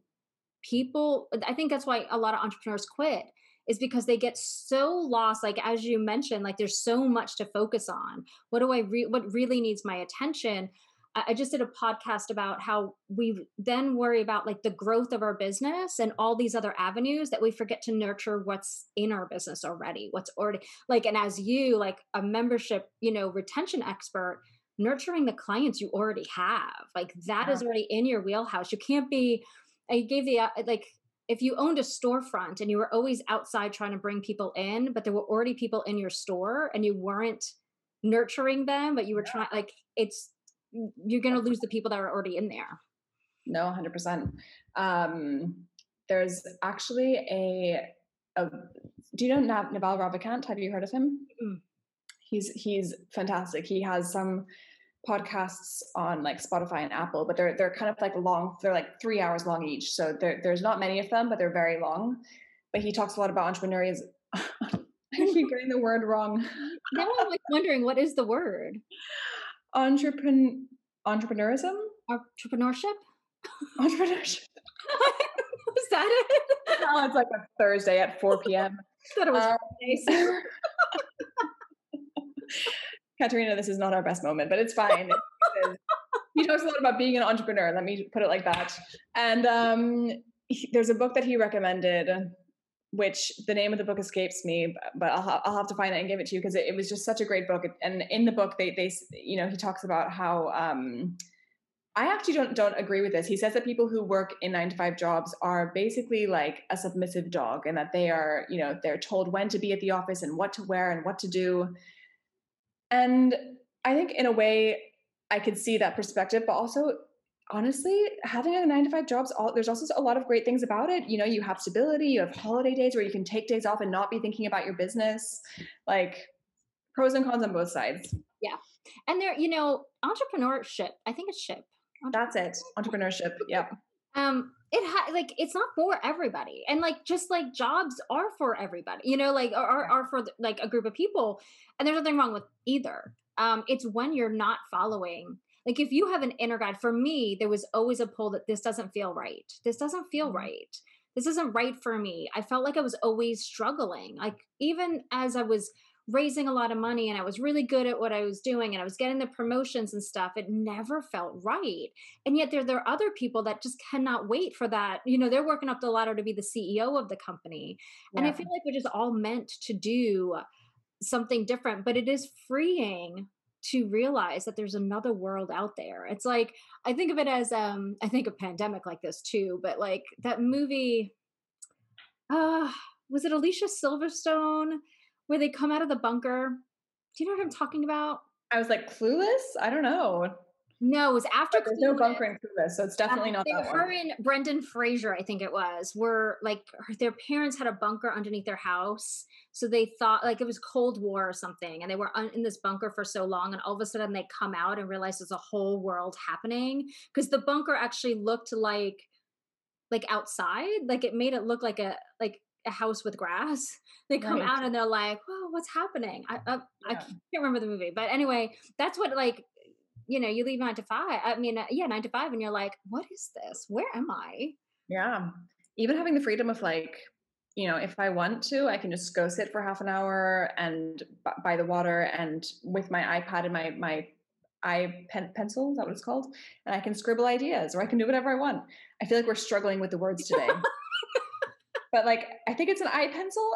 [SPEAKER 1] people, I think that's why a lot of entrepreneurs quit is because they get so lost like as you mentioned like there's so much to focus on what do i re- what really needs my attention I just did a podcast about how we then worry about like the growth of our business and all these other avenues that we forget to nurture what's in our business already, what's already like, and as you, like a membership, you know, retention expert, nurturing the clients you already have, like that yeah. is already in your wheelhouse. You can't be, I gave the, uh, like, if you owned a storefront and you were always outside trying to bring people in, but there were already people in your store and you weren't nurturing them, but you were trying, like, it's, you're going to lose the people that are already in there.
[SPEAKER 2] No, 100%. Um, there's actually a, a, do you know Naval Ravikant? Have you heard of him? Mm-hmm. He's, he's fantastic. He has some, podcasts on like Spotify and Apple, but they're they're kind of like long. They're like three hours long each, so there's not many of them, but they're very long. But he talks a lot about entrepreneurial. [laughs] I keep getting the word wrong.
[SPEAKER 1] now I'm like wondering what is the word?
[SPEAKER 2] Entrepreneur entrepreneurism?
[SPEAKER 1] Entrepreneurship?
[SPEAKER 2] Entrepreneurship. [laughs]
[SPEAKER 1] is that it?
[SPEAKER 2] No, it's like a Thursday at 4 p.m. I [laughs] thought it was um, Katerina, this is not our best moment, but it's fine. [laughs] he talks a lot about being an entrepreneur. Let me put it like that. And um, he, there's a book that he recommended, which the name of the book escapes me, but I'll, ha- I'll have to find it and give it to you because it, it, was just such a great book. And in the book, they, they, you know, he talks about how, um, I actually don't don't agree with this. He says that people who work in nine to five jobs are basically like a submissive dog, and that they are, you know, they're told when to be at the office and what to wear and what to do. And I think in a way I could see that perspective, but also honestly, having a nine to five jobs, all, there's also a lot of great things about it. You know, you have stability, you have holiday days where you can take days off and not be thinking about your business. Like pros and cons on both sides.
[SPEAKER 1] Yeah. And there, you know, entrepreneurship, I think it's ship.
[SPEAKER 2] That's it. Entrepreneurship. [laughs] Yeah.
[SPEAKER 1] Um, it ha- like it's not for everybody and like just like jobs are for everybody you know like are, are for like a group of people and there's nothing wrong with either Um, it's when you're not following. Like if you have an inner guide, for me, there was always a pull that this doesn't feel right. This doesn't feel mm-hmm. right. This isn't right for me. I felt like I was always struggling. Like even as I was raising a lot of money and I was really good at what I was doing and I was getting the promotions and stuff, it never felt right. And yet there, there are other people that just cannot wait for that. You know, they're working up the ladder to be the CEO of the company. Yeah. And I feel like we're just all meant to do something different, but it is freeing to realize that there's another world out there. It's like I think of it as um I think a pandemic like this too, but like that movie uh was it Alicia Silverstone where they come out of the bunker. Do you know what I'm mm. talking about?
[SPEAKER 2] I was like clueless. I don't know.
[SPEAKER 1] No, it was after.
[SPEAKER 2] There's no bunker in Clueless, so it's uh, definitely not that
[SPEAKER 1] her one. and Brendan Fraser, I think it was, were like their parents had a bunker underneath their house, so they thought like it was Cold War or something, and they were un- in this bunker for so long, and all of a sudden they come out and realize there's a whole world happening because the bunker actually looked like like outside, like it made it look like a like a house with grass. [laughs] They come right. out and they're like, "Whoa, what's happening?" I I, yeah. I can't remember the movie, but anyway, that's what like you know you leave nine to five. I mean, uh, yeah, nine to five, and you're like, "What is this? Where am I?"
[SPEAKER 2] Yeah, even having the freedom of like you know, if I want to, I can just go sit for half an hour and b- by the water and with my iPad and my my i pen, pencil, is that what it's called? And I can scribble ideas or I can do whatever I want. I feel like we're struggling with the words today. [laughs] but like I think it's an eye pencil.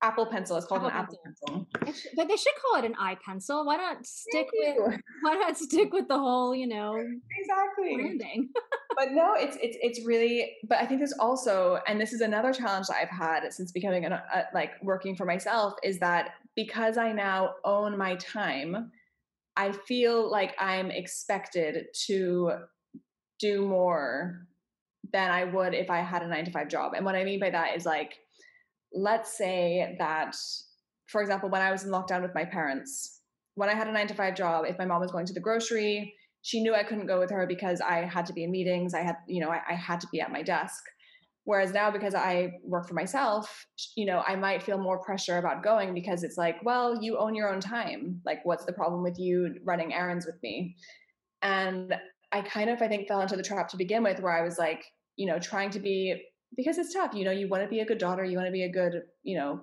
[SPEAKER 2] Apple pencil. It's called Apple an pencil. Apple pencil.
[SPEAKER 1] But they should call it an eye pencil. Why not stick with [laughs] why not stick with the whole, you know,
[SPEAKER 2] exactly branding? [laughs] but no, it's it's it's really. But I think there's also, and this is another challenge that I've had since becoming an, a, like working for myself, is that because I now own my time, I feel like I'm expected to do more than I would if I had a nine to five job. And what I mean by that is like, let's say that, for example, when I was in lockdown with my parents, when I had a nine to five job, if my mom was going to the grocery, she knew I couldn't go with her because I had to be in meetings. I had, you know, I, I had to be at my desk. Whereas now, because I work for myself, you know, I might feel more pressure about going because it's like, well, you own your own time. Like, what's the problem with you running errands with me? And I kind of, I think, fell into the trap to begin with, where I was like, you know, trying to be because it's tough. You know, you want to be a good daughter, you want to be a good, you know,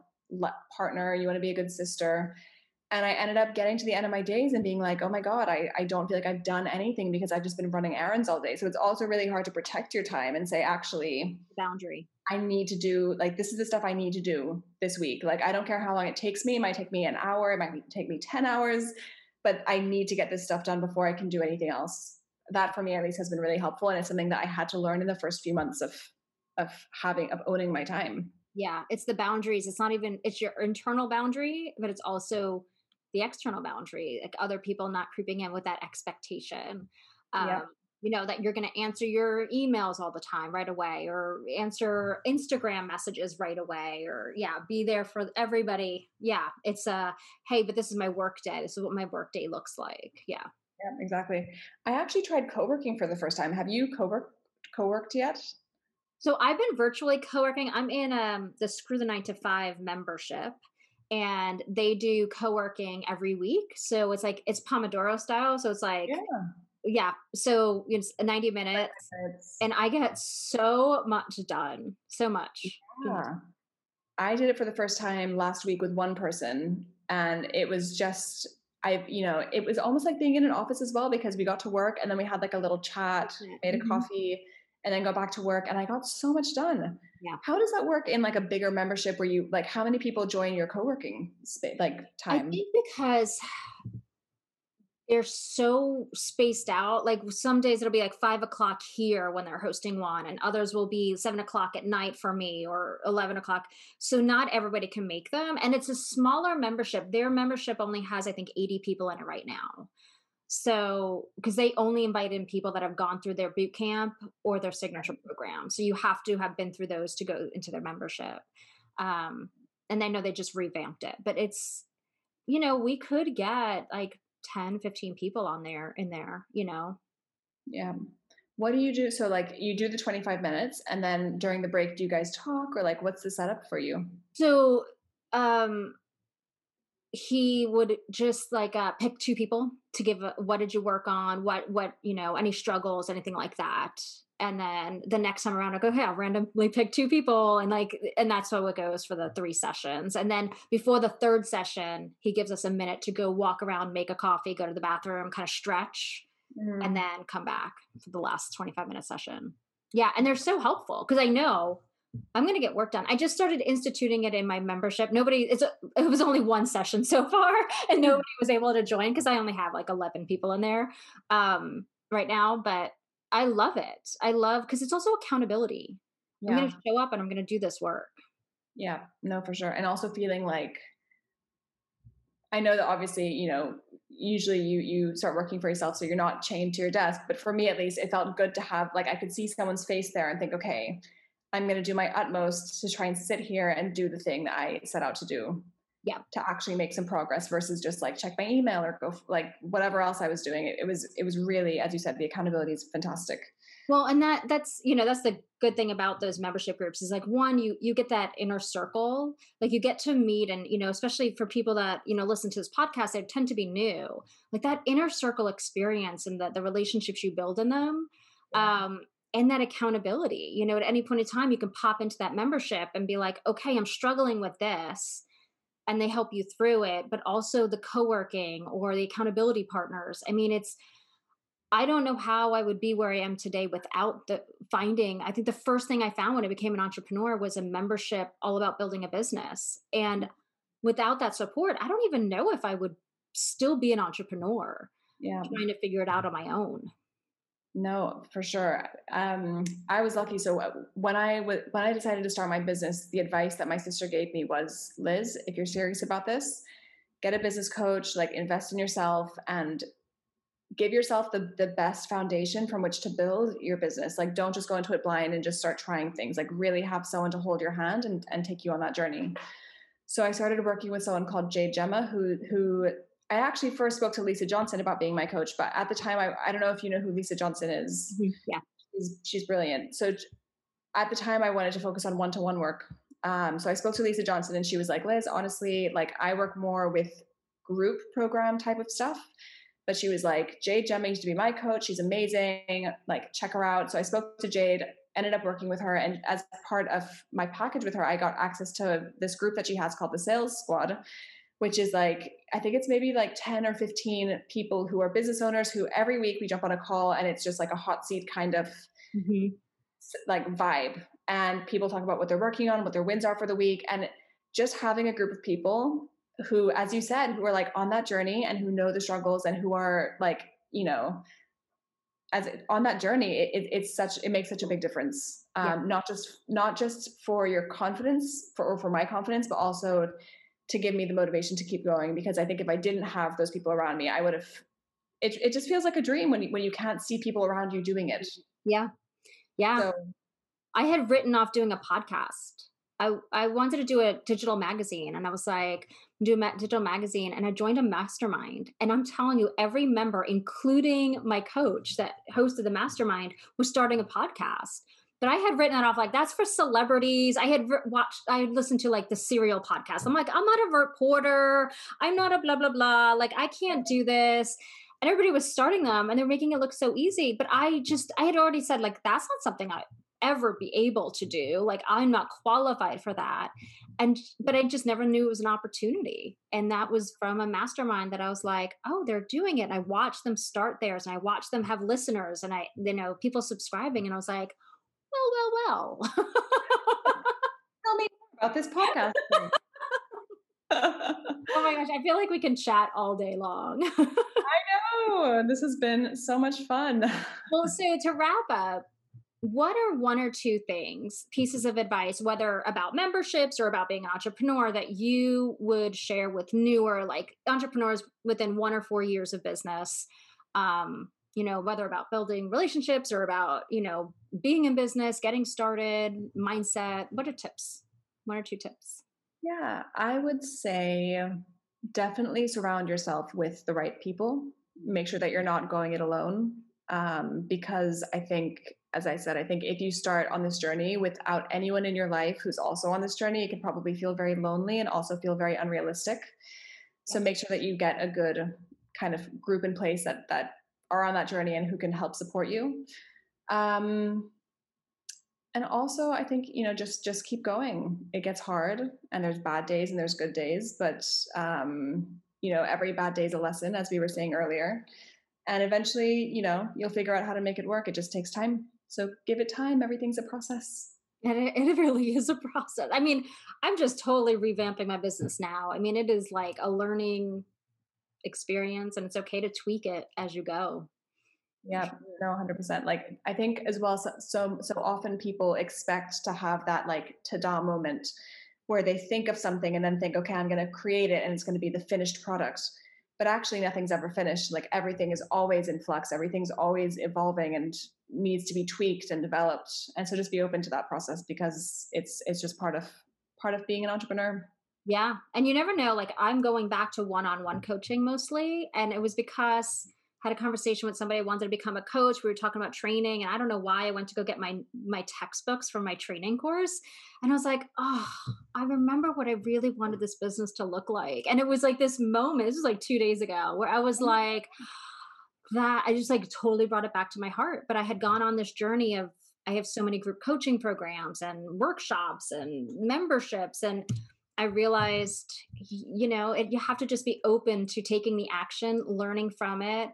[SPEAKER 2] partner, you want to be a good sister. And I ended up getting to the end of my days and being like, oh my God, I, I don't feel like I've done anything because I've just been running errands all day. So it's also really hard to protect your time and say, actually,
[SPEAKER 1] boundary.
[SPEAKER 2] I need to do, like, this is the stuff I need to do this week. Like, I don't care how long it takes me. It might take me an hour, it might take me 10 hours, but I need to get this stuff done before I can do anything else that for me at least has been really helpful and it's something that i had to learn in the first few months of of having of owning my time.
[SPEAKER 1] Yeah it's the boundaries it's not even it's your internal boundary but it's also the external boundary like other people not creeping in with that expectation um, yeah. you know that you're going to answer your emails all the time right away or answer instagram messages right away or yeah be there for everybody. Yeah it's a uh, hey but this is my work day this is what my work day looks like. Yeah
[SPEAKER 2] yeah, exactly. I actually tried co-working for the first time. Have you co-worked co-worked yet?
[SPEAKER 1] So I've been virtually co-working. I'm in um, the Screw the Nine to Five membership, and they do co-working every week. So it's like it's Pomodoro style. So it's like yeah, yeah. So it's 90 minutes, and I get so much done. So much.
[SPEAKER 2] Yeah. I did it for the first time last week with one person, and it was just I, you know, it was almost like being in an office as well because we got to work and then we had like a little chat, made a mm-hmm. coffee, and then go back to work. And I got so much done.
[SPEAKER 1] Yeah.
[SPEAKER 2] How does that work in like a bigger membership where you like how many people join your co-working space like time?
[SPEAKER 1] I think because they're so spaced out. Like some days it'll be like five o'clock here when they're hosting one, and others will be seven o'clock at night for me or 11 o'clock. So not everybody can make them. And it's a smaller membership. Their membership only has, I think, 80 people in it right now. So, because they only invite in people that have gone through their boot camp or their signature program. So you have to have been through those to go into their membership. Um, and I know they just revamped it, but it's, you know, we could get like 10 15 people on there in there you know?
[SPEAKER 2] Yeah. What do you do so like you do the 25 minutes and then during the break do you guys talk or like what's the setup for you?
[SPEAKER 1] So um he would just like uh, pick two people to give a, what did you work on? What what you know any struggles anything like that and then the next time around i go hey i'll randomly pick two people and like and that's how it goes for the three sessions and then before the third session he gives us a minute to go walk around make a coffee go to the bathroom kind of stretch mm. and then come back for the last 25 minute session yeah and they're so helpful because i know I'm going to get work done. I just started instituting it in my membership. Nobody, it's a, it was only one session [laughs] so far, and hmm. nobody was able to join because I only have like 11 people in there um, right now. But I love it. I love because it's also accountability. Yeah. I'm going to show up and I'm going to do this work.
[SPEAKER 2] Yeah, no, for sure. And also feeling like I know that obviously, you know, usually you you start working for yourself so you're not chained to your desk, but for me at least it felt good to have like I could see someone's face there and think, okay, I'm going to do my utmost to try and sit here and do the thing that I set out to do.
[SPEAKER 1] Yeah.
[SPEAKER 2] To actually make some progress versus just like check my email or go like whatever else I was doing. It, it was it was really, as you said, the accountability is fantastic.
[SPEAKER 1] Well, and that that's you know that's the good thing about those membership groups is like one you you get that inner circle like you get to meet and you know especially for people that you know listen to this podcast they tend to be new like that inner circle experience and the the relationships you build in them um and that accountability you know at any point in time you can pop into that membership and be like okay i'm struggling with this and they help you through it but also the co-working or the accountability partners. I mean it's i don't know how i would be where i am today without the finding i think the first thing i found when i became an entrepreneur was a membership all about building a business. And without that support i don't even know if i would still be an entrepreneur
[SPEAKER 2] yeah.
[SPEAKER 1] trying to figure it out on my own
[SPEAKER 2] no, for sure. Um, I was lucky. So uh, when I w- when I decided to start my business, the advice that my sister gave me was, Liz, if you're serious about this, get a business coach, like invest in yourself, and give yourself the the best foundation from which to build your business. Like, don't just go into it blind and just start trying things. Like, really have someone to hold your hand and and take you on that journey. So I started working with someone called Jay Gemma, who who I actually first spoke to Lisa Johnson about being my coach, but at the time, I, I don't know if you know who Lisa Johnson is.
[SPEAKER 1] Mm-hmm. Yeah.
[SPEAKER 2] She's, she's brilliant. So at the time, I wanted to focus on one to one work. Um, so I spoke to Lisa Johnson and she was like, Liz, honestly, like I work more with group program type of stuff. But she was like, Jade used to be my coach. She's amazing. Like, check her out. So I spoke to Jade, ended up working with her. And as part of my package with her, I got access to this group that she has called the Sales Squad which is like I think it's maybe like 10 or 15 people who are business owners who every week we jump on a call and it's just like a hot seat kind of mm-hmm. like vibe and people talk about what they're working on, what their wins are for the week and just having a group of people who as you said who are like on that journey and who know the struggles and who are like, you know, as on that journey it, it, it's such it makes such a big difference um, yeah. not just not just for your confidence for or for my confidence but also to give me the motivation to keep going because I think if I didn't have those people around me, I would have. It it just feels like a dream when you, when you can't see people around you doing it.
[SPEAKER 1] Yeah, yeah. So, I had written off doing a podcast. I I wanted to do a digital magazine, and I was like, do a ma- digital magazine, and I joined a mastermind. And I'm telling you, every member, including my coach that hosted the mastermind, was starting a podcast but I had written that off like that's for celebrities. I had watched, I had listened to like the serial podcast. I'm like, I'm not a reporter. I'm not a blah, blah, blah. Like, I can't do this. And everybody was starting them and they're making it look so easy. But I just, I had already said, like, that's not something I ever be able to do. Like, I'm not qualified for that. And, but I just never knew it was an opportunity. And that was from a mastermind that I was like, oh, they're doing it. And I watched them start theirs and I watched them have listeners and I, you know, people subscribing. And I was like, well, well, well. [laughs]
[SPEAKER 2] Tell me about this podcast. [laughs]
[SPEAKER 1] oh my gosh, I feel like we can chat all day long. [laughs]
[SPEAKER 2] I know. This has been so much fun.
[SPEAKER 1] well, so to wrap up, what are one or two things, pieces of advice, whether about memberships or about being an entrepreneur, that you would share with newer, like entrepreneurs within one or four years of business? Um, you know, whether about building relationships or about, you know, being in business, getting started, mindset. What are tips? One or two tips?
[SPEAKER 2] Yeah, I would say definitely surround yourself with the right people. Make sure that you're not going it alone. Um, because I think, as I said, I think if you start on this journey without anyone in your life who's also on this journey, it can probably feel very lonely and also feel very unrealistic. So make sure that you get a good kind of group in place that that are on that journey and who can help support you. Um, and also, I think you know just just keep going. It gets hard, and there's bad days and there's good days, but um, you know every bad day is a lesson, as we were saying earlier. And eventually, you know, you'll figure out how to make it work. It just takes time. So give it time. Everything's a process.
[SPEAKER 1] And it, it [laughs] really is a process. I mean, I'm just totally revamping my business now. I mean, it is like a learning experience and it's okay to tweak it as you go.
[SPEAKER 2] Yeah, no, 100%. Like, I think as well, so, so, so often people expect to have that like ta-da moment where they think of something and then think, okay, I'm going to create it and it's going to be the finished product. But actually, nothing's ever finished. Like, everything is always in flux, everything's always evolving and needs to be tweaked and developed. And so just be open to that process because it's it's just part of part of being an entrepreneur.
[SPEAKER 1] Yeah. And you never know. Like I'm going back to one-on-one coaching mostly. And it was because I had a conversation with somebody I wanted to become a coach. We were talking about training, and I don't know why I went to go get my my textbooks from my training course. And I was like, oh, I remember what I really wanted this business to look like. And it was like this moment, this was like two days ago, where I was mm-hmm. like, that I just like totally brought it back to my heart. But I had gone on this journey of I have so many group coaching programs and workshops and memberships and I realized, you know, it, you have to just be open to taking the action, learning from it.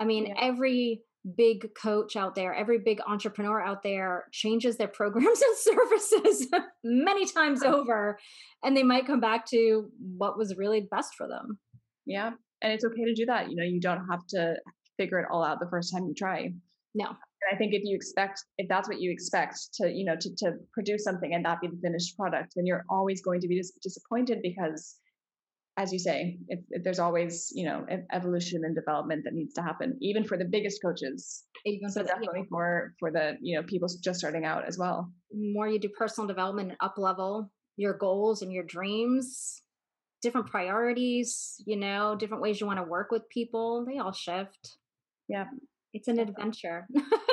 [SPEAKER 1] I mean, yeah. every big coach out there, every big entrepreneur out there changes their [laughs] programs and services [laughs] many times over, and they might come back to what was really best for them.
[SPEAKER 2] Yeah. And it's okay to do that. You know, you don't have to figure it all out the first time you try.
[SPEAKER 1] No.
[SPEAKER 2] And I think if you expect, if that's what you expect to, you know, to, to produce something and that be the finished product, then you're always going to be dis- disappointed because, as you say, it, it, there's always, you know, evolution and development that needs to happen, even for the biggest coaches. Even so, definitely yeah. for for the you know people just starting out as well.
[SPEAKER 1] More you do personal development and up level your goals and your dreams, different priorities, you know, different ways you want to work with people, they all shift.
[SPEAKER 2] Yeah.
[SPEAKER 1] It's an adventure. [laughs]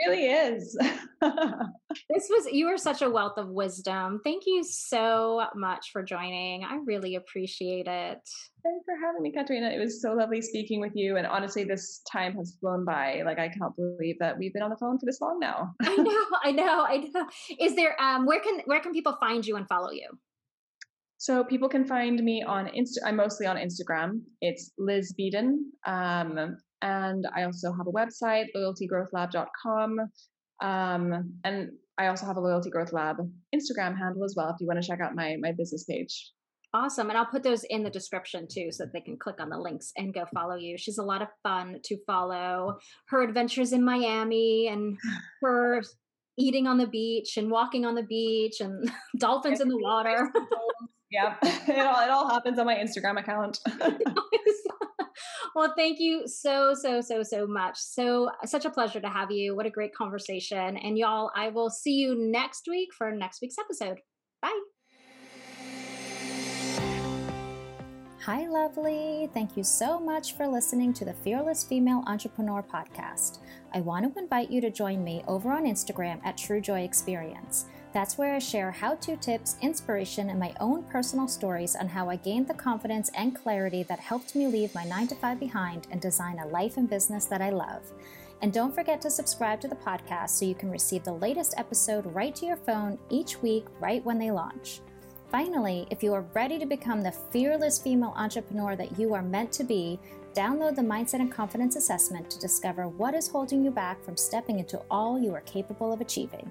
[SPEAKER 2] it really is. [laughs]
[SPEAKER 1] this was you are such a wealth of wisdom. Thank you so much for joining. I really appreciate it.
[SPEAKER 2] Thanks for having me, Katrina. It was so lovely speaking with you. And honestly, this time has flown by. Like I can't believe that we've been on the phone for this long now.
[SPEAKER 1] I know, [laughs] I know, I know. Is there um where can where can people find you and follow you?
[SPEAKER 2] So people can find me on Insta. I'm mostly on Instagram. It's Liz Beadon. Um, and I also have a website, loyaltygrowthlab.com. Um, and I also have a Loyalty Growth Lab Instagram handle as well if you want to check out my my business page.
[SPEAKER 1] Awesome. And I'll put those in the description too so that they can click on the links and go follow you. She's a lot of fun to follow. Her adventures in Miami and [sighs] her eating on the beach and walking on the beach and [laughs] dolphins in the water. [laughs]
[SPEAKER 2] yep. [laughs] It all, it all happens on my Instagram account. [laughs]
[SPEAKER 1] well, thank you so, so, so, so much. So, such a pleasure to have you. What a great conversation. And y'all, I will see you next week for next week's episode. Bye. Hi, lovely. Thank you so much for listening to the Fearless Female Entrepreneur podcast. I want to invite you to join me over on Instagram at True Joy Experience. That's where I share how to tips, inspiration, and my own personal stories on how I gained the confidence and clarity that helped me leave my 9 to 5 behind and design a life and business that I love. And don't forget to subscribe to the podcast so you can receive the latest episode right to your phone each week, right when they launch. Finally, if you are ready to become the fearless female entrepreneur that you are meant to be, download the Mindset and Confidence Assessment to discover what is holding you back from stepping into all you are capable of achieving.